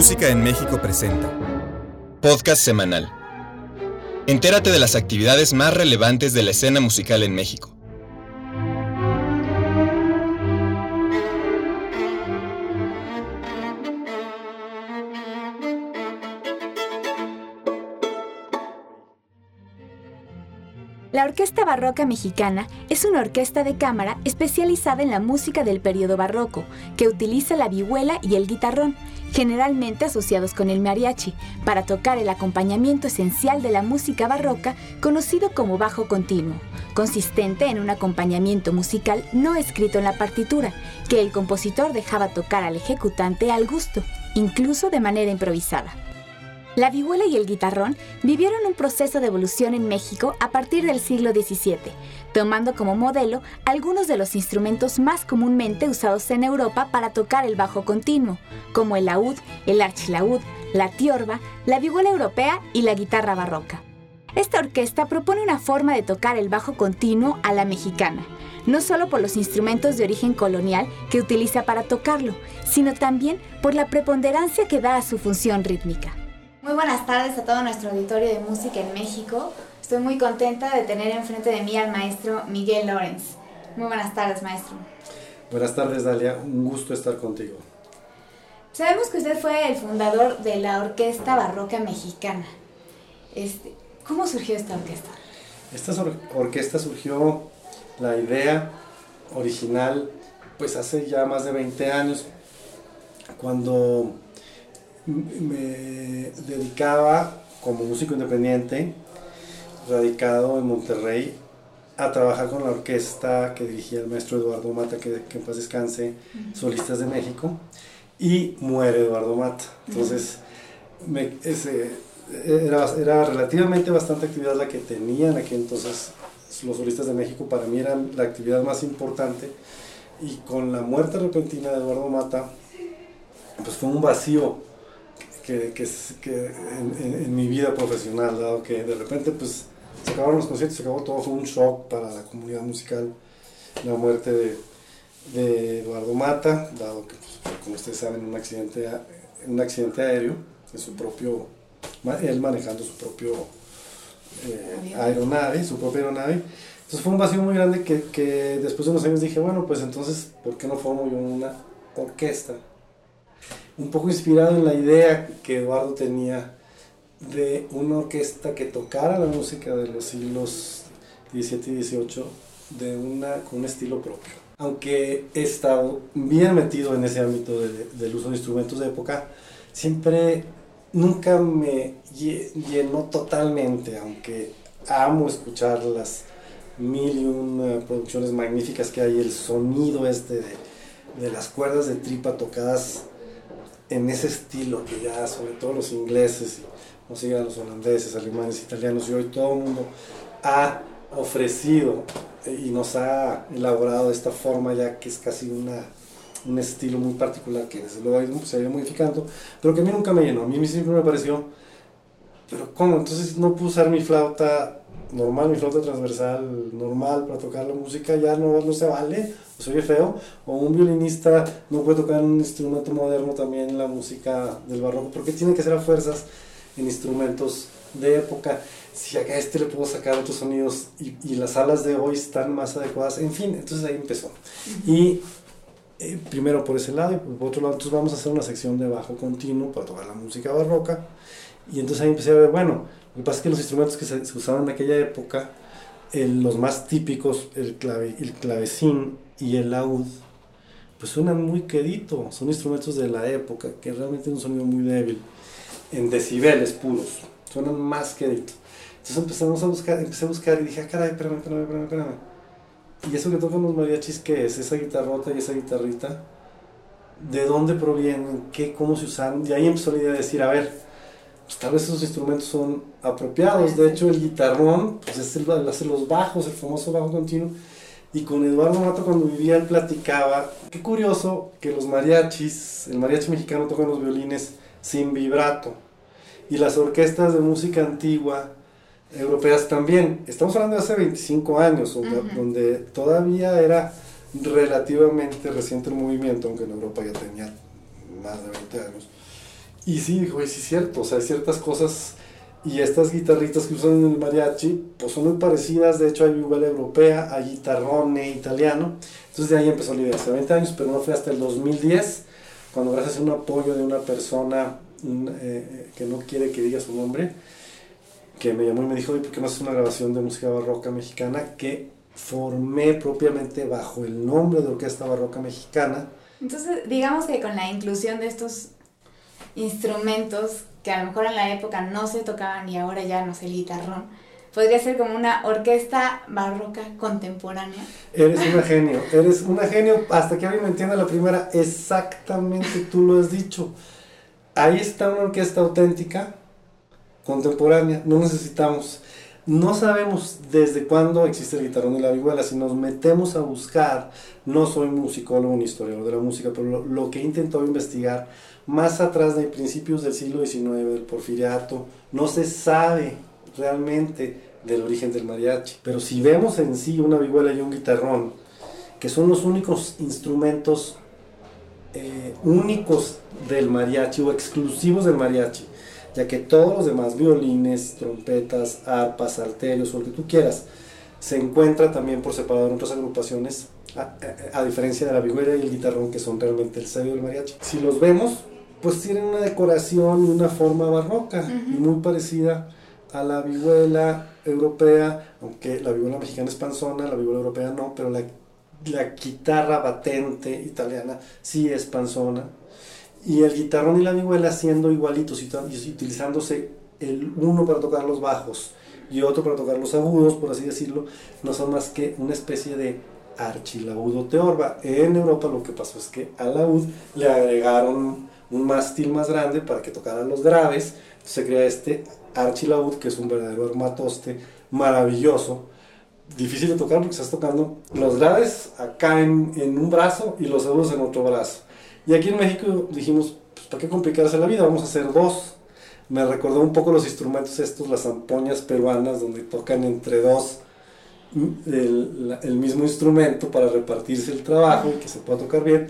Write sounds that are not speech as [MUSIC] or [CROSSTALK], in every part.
Música en México presenta Podcast Semanal. Entérate de las actividades más relevantes de la escena musical en México. La Orquesta Barroca Mexicana es una orquesta de cámara especializada en la música del periodo barroco, que utiliza la vihuela y el guitarrón, generalmente asociados con el mariachi, para tocar el acompañamiento esencial de la música barroca conocido como bajo continuo, consistente en un acompañamiento musical no escrito en la partitura, que el compositor dejaba tocar al ejecutante al gusto, incluso de manera improvisada. La vihuela y el guitarrón vivieron un proceso de evolución en México a partir del siglo XVII, tomando como modelo algunos de los instrumentos más comúnmente usados en Europa para tocar el bajo continuo, como el laúd, el archilaúd, la tiorba, la vihuela europea y la guitarra barroca. Esta orquesta propone una forma de tocar el bajo continuo a la mexicana, no solo por los instrumentos de origen colonial que utiliza para tocarlo, sino también por la preponderancia que da a su función rítmica. Muy buenas tardes a todo nuestro auditorio de música en México. Estoy muy contenta de tener enfrente de mí al maestro Miguel Lorenz. Muy buenas tardes, maestro. Buenas tardes, Dalia. Un gusto estar contigo. Sabemos que usted fue el fundador de la Orquesta Barroca Mexicana. Este, ¿Cómo surgió esta orquesta? Esta or orquesta surgió, la idea original, pues hace ya más de 20 años, cuando me dedicaba como músico independiente, radicado en Monterrey, a trabajar con la orquesta que dirigía el maestro Eduardo Mata, que, que en paz descanse, Solistas de México, y muere Eduardo Mata. Entonces, me, ese, era, era, relativamente bastante actividad la que tenían aquí entonces los solistas de México, para mí eran la actividad más importante, y con la muerte repentina de Eduardo Mata, pues fue un vacío que, que, que en, en, mi vida profesional, dado que de repente pues se acabaron los conciertos, se acabó todo, fue un shock para la comunidad musical la muerte de, de Eduardo Mata, dado que, pues, como ustedes saben, un accidente, un accidente aéreo, en su propio, él manejando su propio eh, aeronave, su propia aeronave. Entonces fue un vacío muy grande que, que después de unos años dije, bueno, pues entonces, ¿por qué no formo yo una orquesta? Un poco inspirado en la idea que Eduardo tenía de una orquesta que tocara la música de los siglos XVII y XVIII de una, con un estilo propio. Aunque he estado bien metido en ese ámbito de, del uso de instrumentos de época, siempre, nunca me llenó totalmente, aunque amo escuchar las mil y un producciones magníficas que hay, el sonido este de, de las cuerdas de tripa tocadas en ese estilo que ya sobre todo los ingleses, no sigan los holandeses, alemanes, italianos y hoy todo el mundo ha ofrecido y nos ha elaborado de esta forma ya que es casi una, un estilo muy particular que desde luego se ha ido modificando, pero que a mí nunca me llenó, a mí siempre me pareció, pero ¿cómo? Entonces no puedo usar mi flauta normal, mi flauta transversal normal para tocar la música ya no, no se vale, se oye feo, o un violinista no puede tocar un instrumento moderno también la música del barroco, porque tiene que ser a fuerzas en instrumentos de época. Si a este le puedo sacar otros sonidos y, y las salas de hoy están más adecuadas, en fin, entonces ahí empezó. Y eh, primero por ese lado y por otro lado, entonces vamos a hacer una sección de bajo continuo para tocar la música barroca. Y entonces ahí empecé a ver, bueno, lo que pasa es que los instrumentos que se, se usaban en aquella época, el, los más típicos, el, clave, el clavecín y el laúd, pues suenan muy quedito, son instrumentos de la época que realmente tienen un sonido muy débil, en decibeles puros, suenan más quedito. Entonces empezamos a buscar, empecé a buscar y dije, ah, caray, espérame, espérame, espérame, espérame. Y eso que tocan los mariachis, ¿qué es? Esa guitarrota y esa guitarrita, ¿de dónde provienen? ¿Qué, ¿Cómo se usan? Y ahí empezó la idea de decir, a ver, pues tal vez esos instrumentos son apropiados. De hecho, el guitarrón, pues es el, hace los bajos, el famoso bajo continuo. Y con Eduardo Mato cuando vivía él platicaba, qué curioso que los mariachis, el mariachi mexicano tocan los violines sin vibrato. Y las orquestas de música antigua, europeas también. Estamos hablando de hace 25 años, donde, uh -huh. donde todavía era relativamente reciente el movimiento, aunque en Europa ya tenía más de 20 años Y sí, dijo, sí es cierto, o sea, hay ciertas cosas y estas guitarritas que usan en el mariachi, pues son muy parecidas, de hecho hay vihuela europea, hay guitarrone italiano, entonces de ahí empezó la idea, hace 20 años, pero no fue hasta el 2010, cuando gracias a un apoyo de una persona eh, que no quiere que diga su nombre, que me llamó y me dijo, ¿por qué no haces una grabación de música barroca mexicana? Que formé propiamente bajo el nombre de Orquesta Barroca Mexicana. Entonces, digamos que con la inclusión de estos instrumentos que a lo mejor en la época no se tocaban y ahora ya no sé, el guitarrón, podría ser como una orquesta barroca contemporánea. Eres una genio, eres una genio, hasta que alguien me entienda la primera, exactamente tú lo has dicho. Ahí está una orquesta auténtica, contemporánea, no necesitamos. No sabemos desde cuándo existe el guitarrón y la vihuela. Si nos metemos a buscar, no soy musicólogo ni historiador de la música, pero lo, lo que he intentado investigar, más atrás de principios del siglo XIX, del porfiriato, no se sabe realmente del origen del mariachi. Pero si vemos en sí una vihuela y un guitarrón, que son los únicos instrumentos eh, únicos del mariachi o exclusivos del mariachi, ya que todos los demás, violines, trompetas, arpas, salterios o lo que tú quieras, se encuentra también por separado en otras agrupaciones, a, diferencia de la vihuela y el guitarrón, que son realmente el sello del mariachi. Si los vemos, pues tienen una decoración y una forma barroca y muy parecida a la vihuela europea, aunque la vihuela mexicana es panzona, la vihuela europea no, pero la, la guitarra batente italiana sí es panzona. Y el guitarrón y la vihuela siendo igualitos y utilizándose el uno para tocar los bajos y otro para tocar los agudos, por así decirlo, no son más que una especie de archilaúd teorba. En Europa lo que pasó es que al laúd le agregaron un mástil más grande para que tocaran los graves. se crea este archilaúd, que es un verdadero armatoste maravilloso. Difícil de tocar porque estás tocando los graves acá en, en un brazo y los agudos en otro brazo. Y aquí en México dijimos, pues, ¿para qué complicarse la vida? Vamos a hacer dos. Me recordó un poco los instrumentos estos, las zampoñas peruanas, donde tocan entre dos mm, el, el mismo instrumento para repartirse el trabajo y que se pueda tocar bien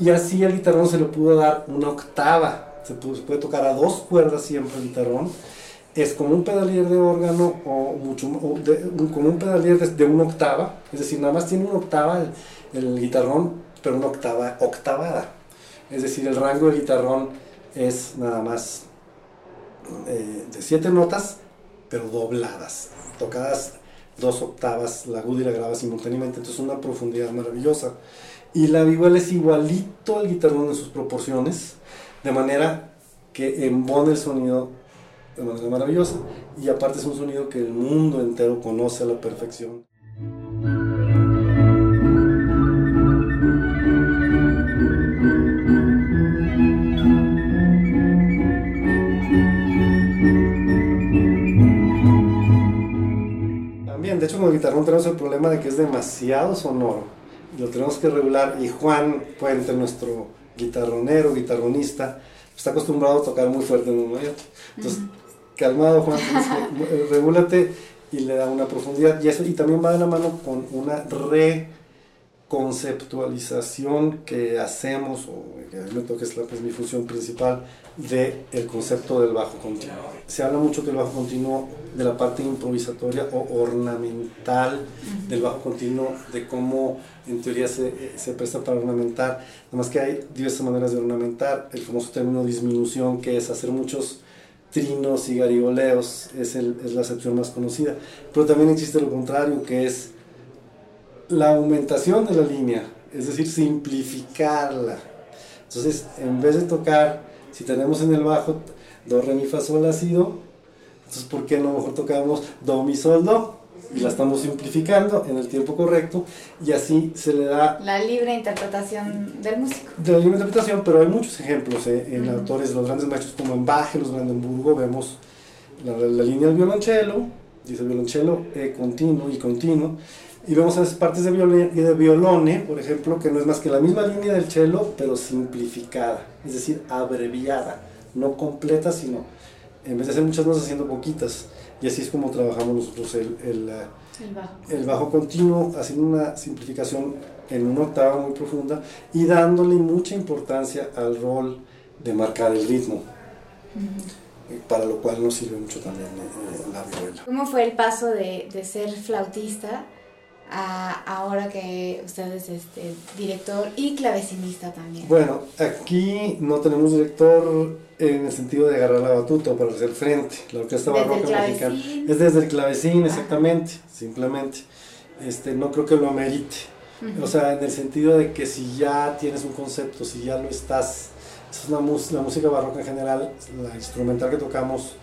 y así el guitarrón se le pudo dar una octava. Se, puede tocar a dos cuerdas siempre el guitarrón. Es como un pedalier de órgano o, mucho, como un pedalier de, una octava. Es decir, nada más tiene una octava el, guitarrón, pero una octava octavada. Es decir, el rango del guitarrón es nada más eh, de siete notas, pero dobladas, tocadas dos octavas, la aguda y la grave simultáneamente. Entonces, una profundidad maravillosa. Y la vihuela es igualito al guitarrón en sus proporciones, de manera que embona el sonido de manera maravillosa. Y aparte es un sonido que el mundo entero conoce a la perfección. También, de hecho con el guitarrón tenemos el problema de que es demasiado sonoro lo tenemos que regular y Juan Puente, nuestro guitarronero, guitarronista, está acostumbrado a tocar muy fuerte en un mariachi. Entonces, calmado Juan, [LAUGHS] eh, regúlate y le da una profundidad y eso y también va de la mano con una re conceptualización que hacemos, o que a mí me toca es, la, mi función principal, del el concepto del bajo continuo. Se habla mucho que el bajo continuo, de la parte improvisatoria o ornamental del bajo continuo, de cómo en teoría se, se presta para ornamentar, nada más que hay diversas maneras de ornamentar, el famoso término disminución, que es hacer muchos trinos y garigoleos, es, el, es la acepción más conocida, pero también existe lo contrario, que es la aumentación de la línea, es decir, simplificarla. Entonces, en vez de tocar, si tenemos en el bajo do, re, mi, fa, sol, la, entonces, ¿por qué no mejor tocamos do, mi, sol, do? Y la estamos simplificando en el tiempo correcto y así se le da... La libre interpretación del músico. De la libre interpretación, pero hay muchos ejemplos eh, en autores, los grandes maestros como en Bach, los Brandenburgo, vemos la, la, línea del violonchelo, dice violonchelo e continuo y continuo, y vemos esas partes de, violone, de violone, por ejemplo, que no es más que la misma línea del cello, pero simplificada, es decir, abreviada, no completa, sino en vez de hacer muchas notas, haciendo poquitas. Y así es como trabajamos nosotros el, el, bajo. el bajo continuo, haciendo una simplificación en una octava muy profunda y dándole mucha importancia al rol de marcar el ritmo para lo cual nos sirve mucho también eh, la vihuela. ¿Cómo fue el paso de, de ser flautista a ahora que usted es este, director y clavecinista también? Bueno, aquí no tenemos director en el sentido de agarrar la batuta para hacer frente. La orquesta barroca mexicana es desde el clavecín, exactamente, simplemente. Este, no creo que lo amerite. O sea, en el sentido de que si ya tienes un concepto, si ya lo estás es una la música barroca en general, la instrumental que tocamos,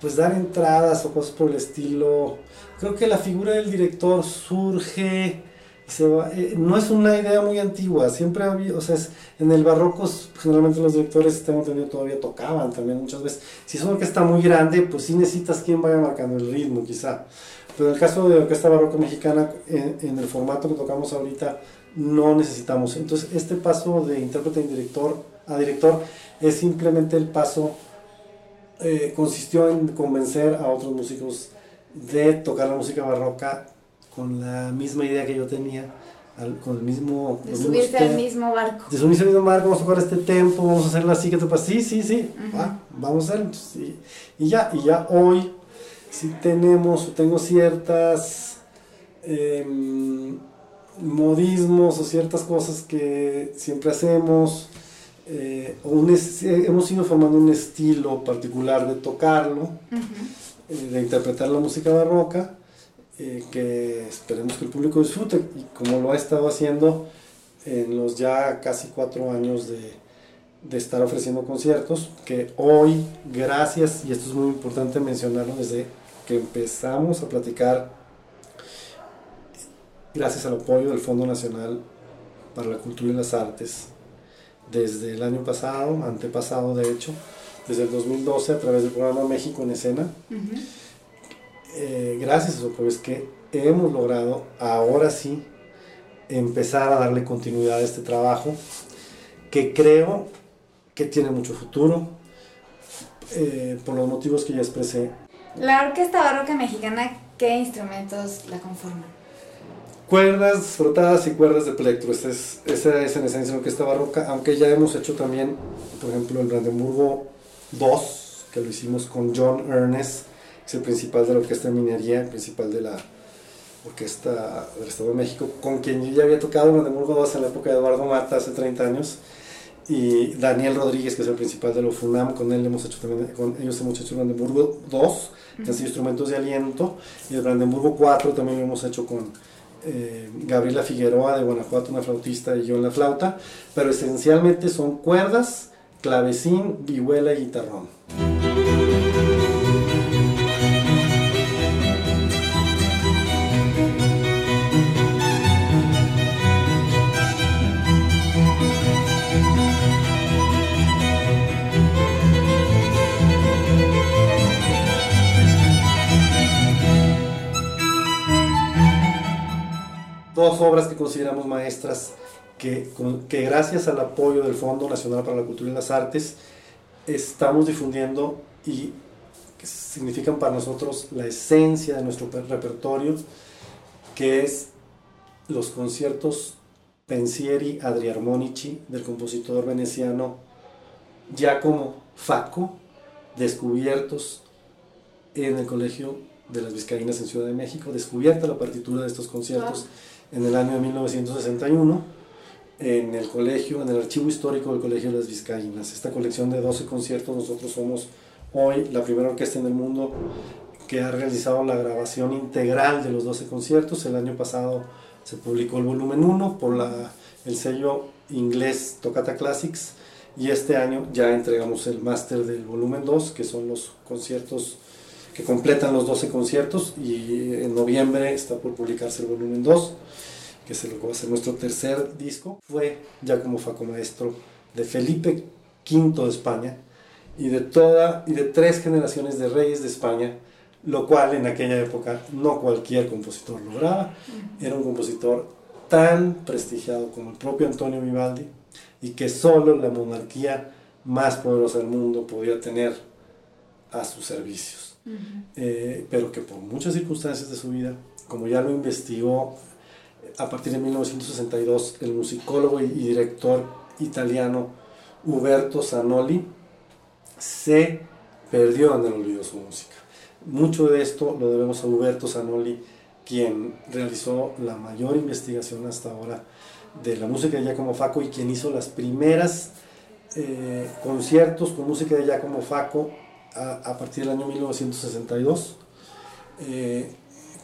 pues dar entradas o cosas por el estilo. Creo que la figura del director surge, se eh, no es una idea muy antigua, siempre había, o sea, en el barroco generalmente los directores, tengo entendido, todavía tocaban también muchas veces. Si es una orquesta muy grande, pues sí necesitas quien vaya marcando el ritmo, quizá. Pero en el caso de la orquesta barroca mexicana, en, el formato que tocamos ahorita, no necesitamos. Entonces, este paso de intérprete y director a director es simplemente el paso, eh, consistió en convencer a otros músicos de tocar la música barroca con la misma idea que yo tenía, con el mismo... De subirse al mismo barco. De subirse al mismo barco, vamos a tocar este tempo, vamos a hacerlo así, que te pasa, sí, sí, sí, vamos a hacerlo. Y ya, y ya hoy si tenemos, tengo ciertas... Em, modismos o ciertas cosas que siempre hacemos, eh, hemos ido formando un estilo particular de tocarlo, eh, de interpretar la música barroca, eh, que esperemos que el público disfrute, y como lo ha estado haciendo en los ya casi cuatro años de, de estar ofreciendo conciertos, que hoy, gracias, y esto es muy importante mencionarlo desde que empezamos a platicar, gracias al apoyo del Fondo Nacional para la Cultura y las Artes, desde el año pasado, antepasado de hecho, desde el 2012 a través del programa México en Escena. Eh, gracias a eso, pues que hemos logrado ahora sí empezar a darle continuidad a este trabajo que creo que tiene mucho futuro eh, por los motivos que ya expresé. La Orquesta Barroca Mexicana, ¿qué instrumentos la conforman? Cuerdas frotadas y cuerdas de plectro. Esa es, esa es en esencia la orquesta barroca, aunque ya hemos hecho también, por ejemplo, el Brandenburgo 2, que lo hicimos con John Ernest, es el principal de la orquesta de minería, principal de la orquesta del Estado de México, con quien yo ya había tocado el Brandenburgo 2 en la época de Eduardo Mata, hace 30 años, y Daniel Rodríguez, que es el principal de la FUNAM, con él hemos hecho también, con ellos hemos hecho Brandenburgo 2, que es instrumentos de aliento, y el Brandenburgo 4 también lo hemos hecho con eh, Gabriela Figueroa de Guanajuato, una flautista, y yo en la flauta, pero esencialmente son cuerdas, clavecín, vihuela y guitarrón. dos obras que consideramos maestras que, que gracias al apoyo del Fondo Nacional para la Cultura y las Artes estamos difundiendo y que significan para nosotros la esencia de nuestro repertorio, que es los conciertos Pensieri Adriarmonici del compositor veneciano Giacomo Facco, descubiertos en el Colegio de las Vizcaínas en Ciudad de México, descubierta la partitura de estos conciertos en el año de 1961 en el colegio, en el archivo histórico del Colegio de las Vizcaínas. Esta colección de 12 conciertos, nosotros somos hoy la primera orquesta en el mundo que ha realizado la grabación integral de los 12 conciertos. El año pasado se publicó el volumen 1 por la, el sello inglés Tocata Classics y este año ya entregamos el máster del volumen 2, que son los conciertos que completan los 12 conciertos y en noviembre está por publicarse el volumen 2, que es lo ser nuestro tercer disco. Fue ya como Faco Maestro de Felipe V de España y de, toda, y de tres generaciones de reyes de España, lo cual en aquella época no cualquier compositor lograba. Era un compositor tan prestigiado como el propio Antonio Vivaldi y que solo la monarquía más poderosa del mundo podía tener a sus servicios. Eh, pero que por muchas circunstancias de su vida, como ya lo investigó a partir de 1962 el musicólogo y director italiano Huberto Zanoli, se perdió en el olvido su música. Mucho de esto lo debemos a Huberto Zanoli, quien realizó la mayor investigación hasta ahora de la música de Giacomo Faco y quien hizo las primeras eh, conciertos con música de Giacomo Faco a, partir del año 1962 eh,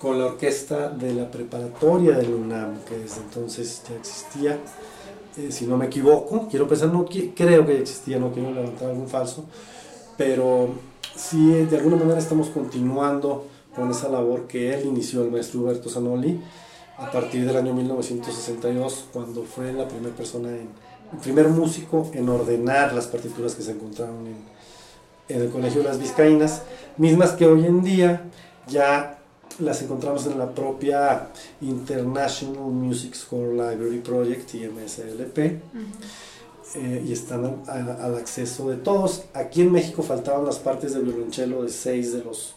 con la orquesta de la preparatoria del UNAM, que desde entonces ya existía, eh, si no me equivoco, quiero pensar, no creo que existía, no quiero levantar algún falso, pero sí de alguna manera estamos continuando con esa labor que él inició, el maestro Huberto Zanoli, a partir del año 1962, cuando fue la primera persona, en, el primer músico en ordenar las partituras que se encontraron en, en el Colegio de las Vizcaínas, mismas que hoy en día ya las encontramos en la propia International Music Score Library Project, IMSLP, eh, y están al acceso de todos. Aquí en México faltaban las partes de violonchelo de 6 de los,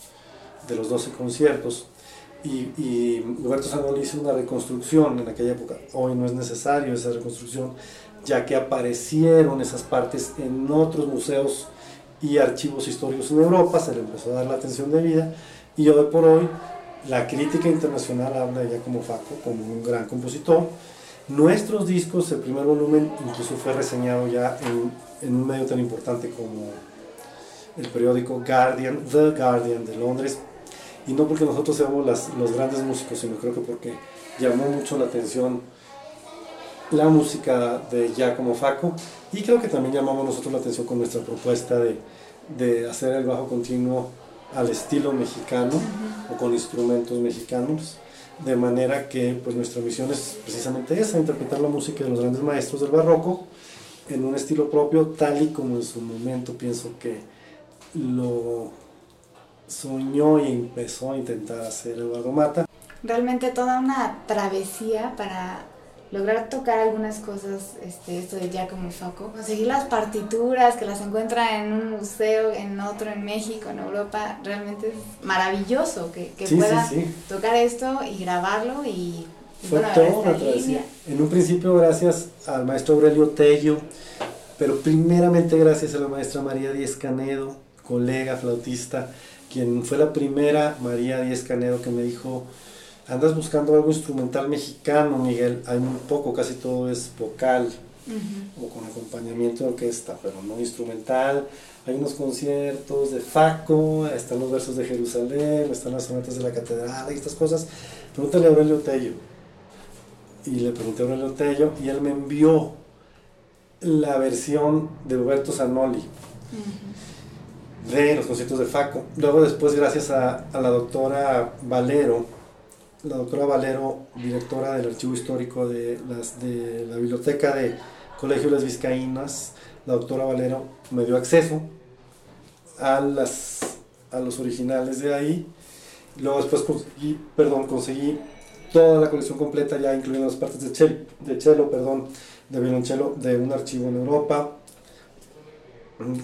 de los 12 conciertos. Y, y Roberto Zanoli hizo una reconstrucción en aquella época. Hoy no es necesario esa reconstrucción, ya que aparecieron esas partes en otros museos y archivos históricos en Europa, se le empezó a dar la atención debida y hoy por hoy la crítica internacional habla de ella como Faco, como un gran compositor. Nuestros discos, el primer volumen incluso fue reseñado ya en, en un medio tan importante como el periódico Guardian, The Guardian de Londres, y no porque nosotros seamos las, los grandes músicos, sino creo que porque llamó mucho la atención la música de Giacomo Faco y creo que también llamamos nosotros la atención con nuestra propuesta de, de hacer el bajo continuo al estilo mexicano o con instrumentos mexicanos, de manera que pues nuestra misión es precisamente esa, interpretar la música de los grandes maestros del barroco en un estilo propio, tal y como en su momento pienso que lo soñó y empezó a intentar hacer Eduardo Mata. Realmente toda una travesía para lograr tocar algunas cosas, este, esto de Giacomo Faco, conseguir las partituras que las encuentra en un museo, en otro en México, en Europa, realmente es maravilloso que, que pueda tocar esto y grabarlo y... Fue toda una travesía. En un principio gracias al maestro Aurelio Tello, pero primeramente gracias a la maestra María Díez Canedo, colega flautista, quien fue la primera María Díez Canedo que me dijo, andas buscando algo instrumental mexicano, Miguel, hay muy poco, casi todo es vocal o con acompañamiento de orquesta, pero no instrumental. Hay unos conciertos de Faco, están los versos de Jerusalén, están las sonatas de la catedral y estas cosas. Pregúntale a Aurelio Tello. Y le pregunté a Aurelio Tello y él me envió la versión de Roberto Zanoli de los conciertos de Faco. Luego después, gracias a, a la doctora Valero, la doctora Valero, directora del Archivo Histórico de, las, de la Biblioteca de Colegio de las Vizcaínas, la doctora Valero me dio acceso a, las, a los originales de ahí. Luego después conseguí, perdón, conseguí toda la colección completa, ya incluyendo las partes de cello, de cello perdón, de violonchelo, de un archivo en Europa.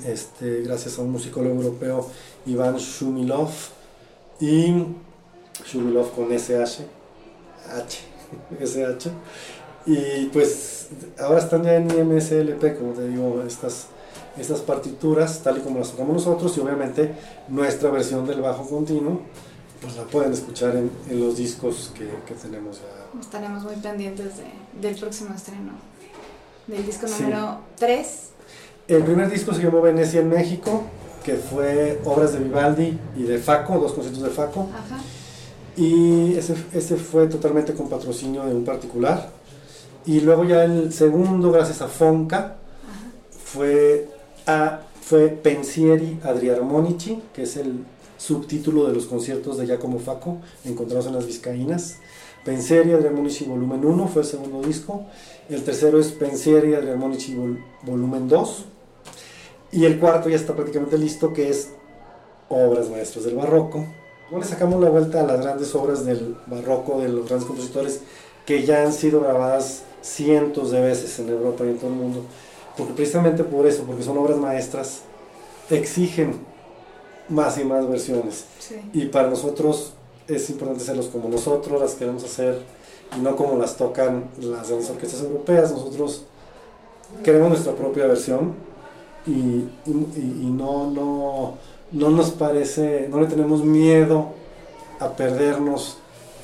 Este, gracias a un musicólogo europeo, Iván Shumilov. Y Shugulov con SH, H, SH. [LAUGHS] Y pues ahora están ya en IMSLP, como te digo, estas, estas partituras, tal y como las tocamos nosotros, y obviamente nuestra versión del bajo continuo, pues la pueden escuchar en, en los discos que, que, tenemos ya. Estaremos muy pendientes de, del próximo estreno, del disco número 3. El primer disco se llamó Venecia en México, que fue obras de Vivaldi y de Faco, dos conciertos de Faco. Ajá y ese, ese fue totalmente con patrocinio de un particular. Y luego ya el segundo, gracias a Fonca, fue, a, fue Pensieri Adriarmonici, que es el subtítulo de los conciertos de Giacomo Faco, encontrados en las Vizcaínas. Pensieri Adriarmonici volumen 1 fue el segundo disco. El tercero es Pensieri Adriarmonici volumen 2. Y el cuarto ya está prácticamente listo, que es Obras Maestras del Barroco le sacamos la vuelta a las grandes obras del barroco, de los grandes compositores que ya han sido grabadas cientos de veces en Europa y en todo el mundo. Porque precisamente por eso, porque son obras maestras, exigen más y más versiones. Y para nosotros es importante hacerlos como nosotros las queremos hacer y no como las tocan las grandes orquestas europeas. Nosotros queremos nuestra propia versión y, no, no, no nos parece, no le tenemos miedo a perdernos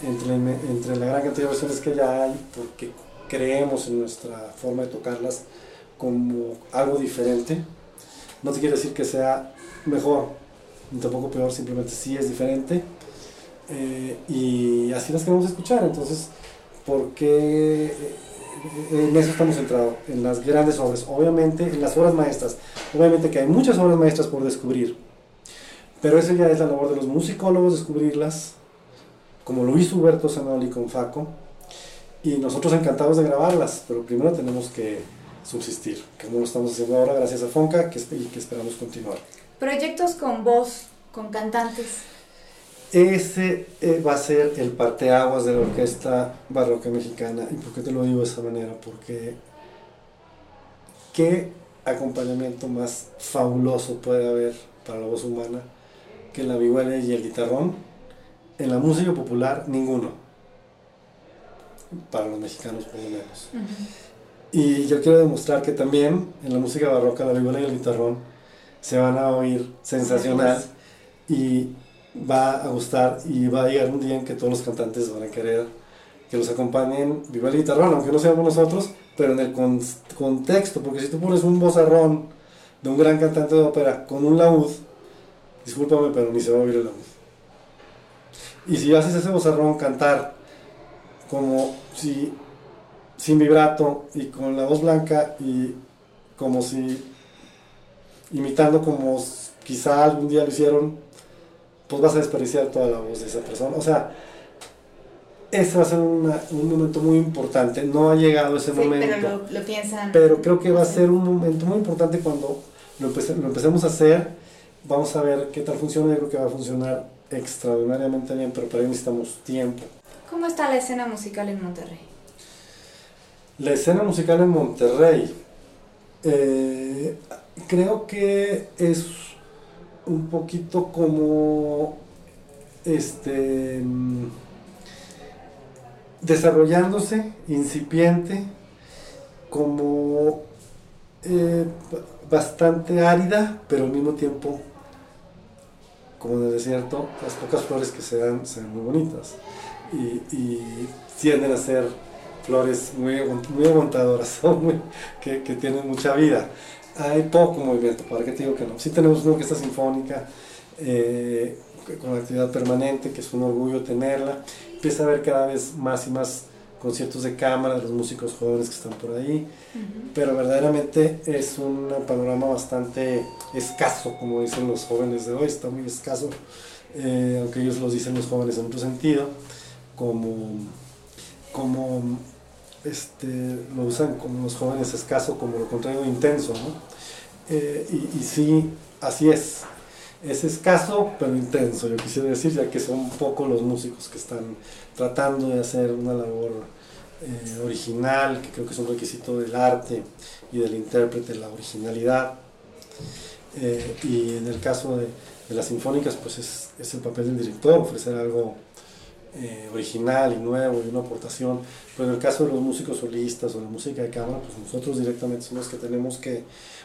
entre, entre la gran cantidad de versiones que ya hay, porque creemos en nuestra forma de tocarlas como algo diferente. No te quiere decir que sea mejor, ni tampoco peor, simplemente sí es diferente. Eh, y así las queremos escuchar, entonces, porque eh, en eso estamos centrados, en las grandes obras, obviamente en las obras maestras, obviamente que hay muchas obras maestras por descubrir, pero eso ya es la labor de los musicólogos descubrirlas, como lo hizo Huberto Zanoli con Faco, y nosotros encantados de grabarlas, pero primero tenemos que subsistir, como lo estamos haciendo ahora gracias a Fonca que, y que esperamos continuar. Proyectos con voz, con cantantes. Ese eh, va a ser el parteaguas de la orquesta barroca mexicana. ¿Y por qué te lo digo de esa manera? Porque qué acompañamiento más fabuloso puede haber para la voz humana que la vihuela y el guitarrón. En la música popular, ninguno. Para los mexicanos, por lo menos. Y yo quiero demostrar que también en la música barroca, la vihuela y el guitarrón se van a oír sensacional. Y va a gustar y va a llegar un día en que todos los cantantes van a querer que los acompañen viva el guitarrón, aunque no seamos nosotros, pero en el contexto, porque si tú pones un bozarrón de un gran cantante de ópera con un laúd, discúlpame, pero ni se va a oír el laúd. Y si haces ese bozarrón cantar como si sin vibrato y con la voz blanca y como si imitando como quizá algún día lo hicieron pues vas a desperdiciar toda la voz de esa persona. O sea, ese va a ser un momento muy importante. No ha llegado ese momento. Pero lo, piensan. Pero creo que va a ser un momento muy importante cuando lo, empecemos a hacer. Vamos a ver qué tal funciona. Yo creo que va a funcionar extraordinariamente bien, pero para ello necesitamos tiempo. ¿Cómo está la escena musical en Monterrey? La escena musical en Monterrey. Eh, creo que es un poquito como este desarrollándose, incipiente, como eh, bastante árida, pero al mismo tiempo, como en el desierto, las pocas flores que se dan se muy bonitas y, tienden a ser flores muy, muy aguantadoras, [LAUGHS] que, que tienen mucha vida hay poco movimiento, ¿para qué te digo que no? Sí tenemos una orquesta sinfónica eh, con actividad permanente, que es un orgullo tenerla. Empieza a haber cada vez más y más conciertos de cámara de los músicos jóvenes que están por ahí, pero verdaderamente es un panorama bastante escaso, como dicen los jóvenes de hoy, está muy escaso, eh, aunque ellos lo dicen los jóvenes en otro sentido, como, como este, lo usan como los jóvenes escaso, como lo contrario intenso, eh, y, sí, así es. Es escaso, pero intenso, yo quisiera decir, ya que son pocos los músicos que están tratando de hacer una labor eh, original, que creo que es un requisito del arte y del intérprete, la originalidad. Eh, y en el caso de, las sinfónicas, pues es, es, el papel del director, ofrecer algo eh, original y nuevo y una aportación. Pero en el caso de los músicos solistas o la música de cámara, pues nosotros directamente somos los que tenemos que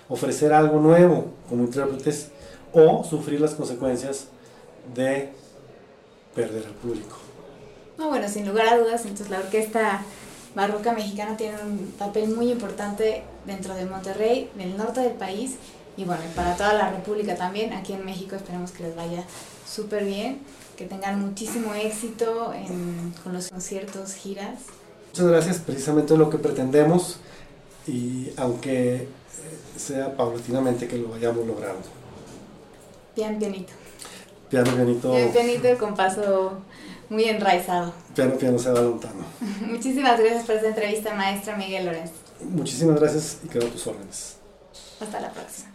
ofrecer algo nuevo como intérpretes o sufrir las consecuencias de perder al público. No, bueno, sin lugar a dudas, entonces la orquesta barroca mexicana tiene un papel muy importante dentro de Monterrey, en el norte del país y bueno, para toda la República también. Aquí en México esperemos que les vaya súper bien que tengan muchísimo éxito con los conciertos, giras. Muchas gracias, precisamente lo que pretendemos y aunque sea paulatinamente que lo vayamos logrando. Pian pianito. Piano pianito. Pian pianito con paso muy enraizado. Piano piano se va lontano. [LAUGHS] Muchísimas gracias por esta entrevista, maestra Miguel Lorenz. Muchísimas gracias y quedo a tus órdenes. Hasta la próxima.